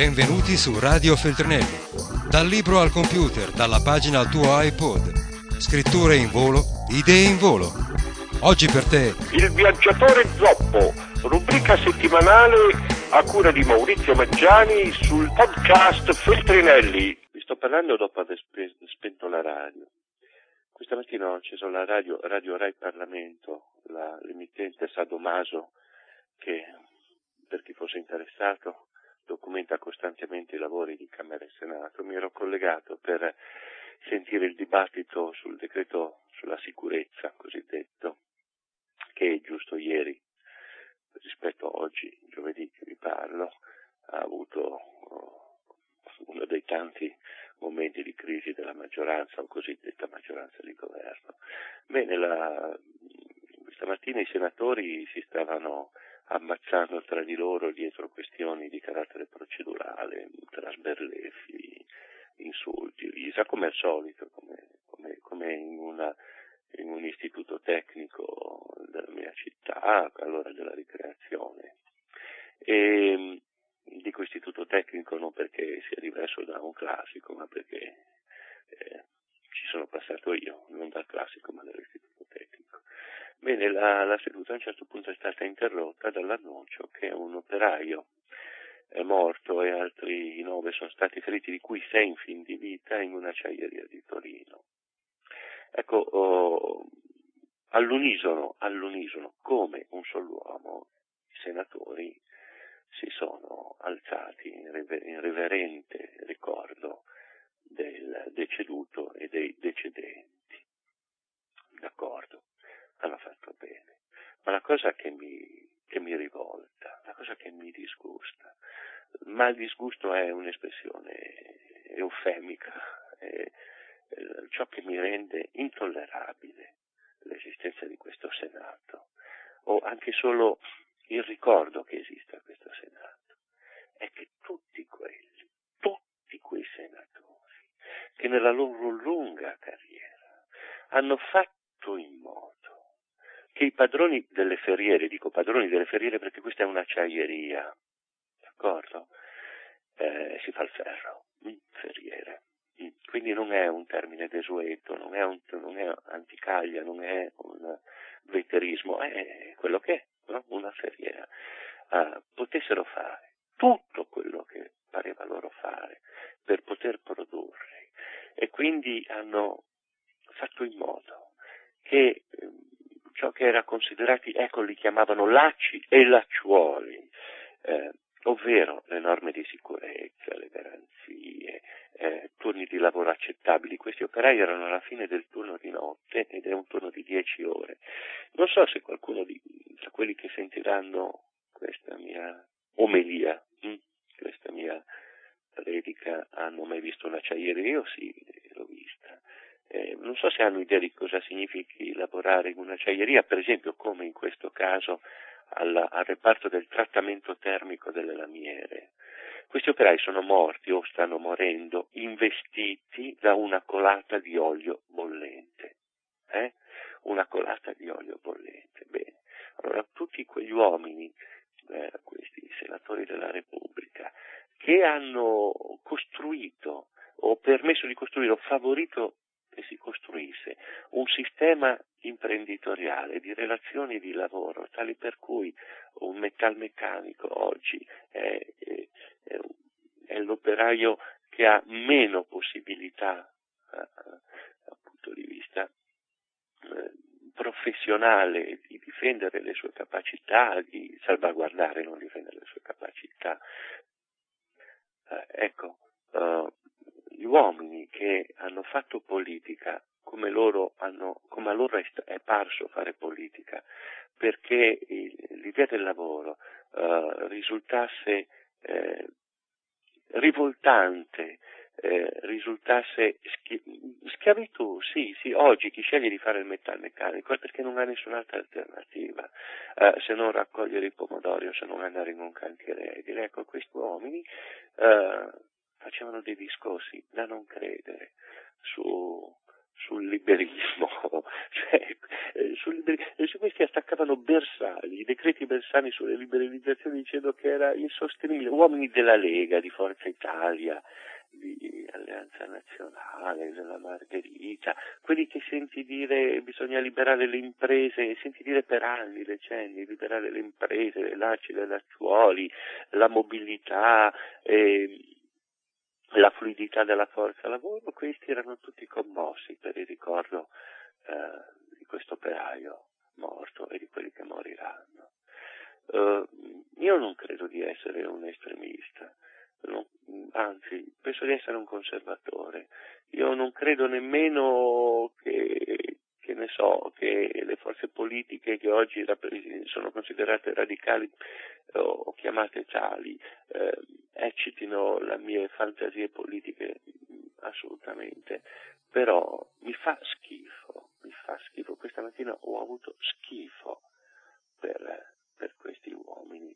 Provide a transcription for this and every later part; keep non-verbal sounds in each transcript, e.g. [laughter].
Benvenuti su Radio Feltrinelli. Dal libro al computer, dalla pagina al tuo iPod. Scritture in volo, idee in volo. Oggi per te. Il viaggiatore zoppo, rubrica settimanale a cura di Maurizio Maggiani sul podcast Feltrinelli. Vi sto parlando dopo aver spe- spento la radio. Questa mattina ho acceso la radio, Radio Rai Parlamento, la, l'emittente Sadomaso, che per chi fosse interessato documenta costantemente i lavori di Camera e Senato. Mi ero collegato per sentire il dibattito sul decreto sulla sicurezza cosiddetto, che giusto ieri, rispetto a oggi, giovedì che vi parlo, ha avuto oh, uno dei tanti momenti di crisi della maggioranza o cosiddetta maggioranza di governo. Bene, la, questa mattina i senatori si stavano ammazzando tra di loro dietro questioni di carattere procedurale, tra sberleffi, insulti, Isa come al solito, come, come, come in, una, in, un istituto tecnico della mia città, allora della ricreazione. E, dico istituto tecnico non perché sia diverso da un classico, ma perché eh, ci sono passato io, non dal classico. Bene, la, la seduta a un certo punto è stata interrotta dall'annuncio che un operaio è morto e altri nove sono stati feriti, di cui sei in fin di vita in un'acciaieria di Torino. Ecco, oh, all'unisono, all'unisono, come un solo uomo, i senatori si sono alzati in, river- in riverente ricordo del deceduto e dei decedenti. D'accordo hanno fatto bene. Ma la cosa che mi, che mi rivolta, la cosa che mi disgusta, ma il disgusto è un'espressione eufemica, è ciò che mi rende intollerabile l'esistenza di questo Senato, o anche solo il ricordo che esista questo Senato, è che tutti quelli, tutti quei senatori, che nella loro lunga carriera hanno fatto in modo che i padroni delle ferriere, dico padroni delle ferriere perché questa è un'acciaieria, d'accordo? Eh, si fa il ferro, mm, ferriere. Mm. Quindi non è un termine desueto, non è, un, non è anticaglia, non è un veterismo, è quello che è, no? una ferriera. Uh, potessero fare tutto quello che pareva loro fare per poter produrre e quindi hanno fatto in modo che ehm, ciò che era considerati, ecco li chiamavano lacci e lacciuoli, eh, ovvero le norme di sicurezza, le garanzie, eh, turni di lavoro accettabili. Questi operai erano alla fine del turno di notte ed è un turno di 10 ore. Non so se qualcuno di, tra quelli che sentiranno questa mia omelia, hm, questa mia predica, hanno mai visto un'acciaieria, io sì, l'ho vista. Eh, non so se hanno idea di cosa significhi lavorare in un'acciaieria, per esempio come in questo caso al, al reparto del trattamento termico delle lamiere. Questi operai sono morti o stanno morendo investiti da una colata di olio bollente. Eh? Una colata di olio bollente. Bene. Allora tutti quegli uomini, eh, questi senatori della Repubblica, che hanno costruito o permesso di costruire o favorito costruisse un sistema imprenditoriale di relazioni di lavoro tali per cui un metalmeccanico oggi è, è, è l'operaio che ha meno possibilità eh, dal punto di vista eh, professionale di difendere le sue capacità, di salvaguardare, non difendere le sue capacità. Eh, ecco, gli uomini che hanno fatto politica come, loro hanno, come a loro è, parso fare politica, perché l'idea del lavoro uh, risultasse eh, rivoltante, eh, risultasse schi- schiavitù, sì, sì, oggi chi sceglie di fare il metalmeccanico è perché non ha nessun'altra alternativa, eh, se non raccogliere i pomodori o se non andare in un cantiere edile. Ecco, questi uomini eh, facevano dei discorsi da non credere su, sul liberismo, [laughs] cioè, eh, sul eh, questi attaccavano Bersani, i decreti Bersani sulle liberalizzazioni dicendo che era insostenibile, uomini della Lega, di Forza Italia, di Alleanza Nazionale, della Margherita, quelli che senti dire bisogna liberare le imprese, senti dire per anni, decenni, liberare le imprese, le lacci, le lacciuoli, la mobilità, eh, la fluidità della forza lavoro, questi erano tutti commossi per il ricordo eh, di questo operaio morto e di quelli che moriranno. Uh, io non credo di essere un estremista, non, anzi penso di essere un conservatore. Io non credo nemmeno so, che le forze politiche che oggi sono considerate radicali o chiamate tali eh, eccitino le mie fantasie politiche assolutamente, però mi fa schifo, mi fa schifo. Questa mattina ho avuto schifo per, per questi uomini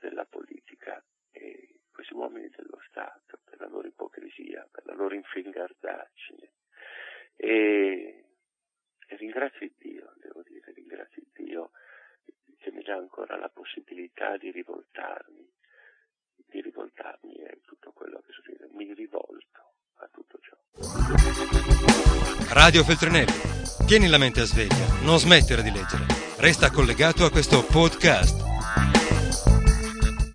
della politica e questi uomini dello Stato, per la loro ipocrisia, per la loro infingardaggine. E, e ringrazio Dio, devo dire, ringrazio Dio che mi dà ancora la possibilità di rivoltarmi, di rivoltarmi e tutto quello che succede. Mi rivolto a tutto ciò. Radio Feltrinelli, tieni la mente a sveglia, non smettere di leggere. Resta collegato a questo podcast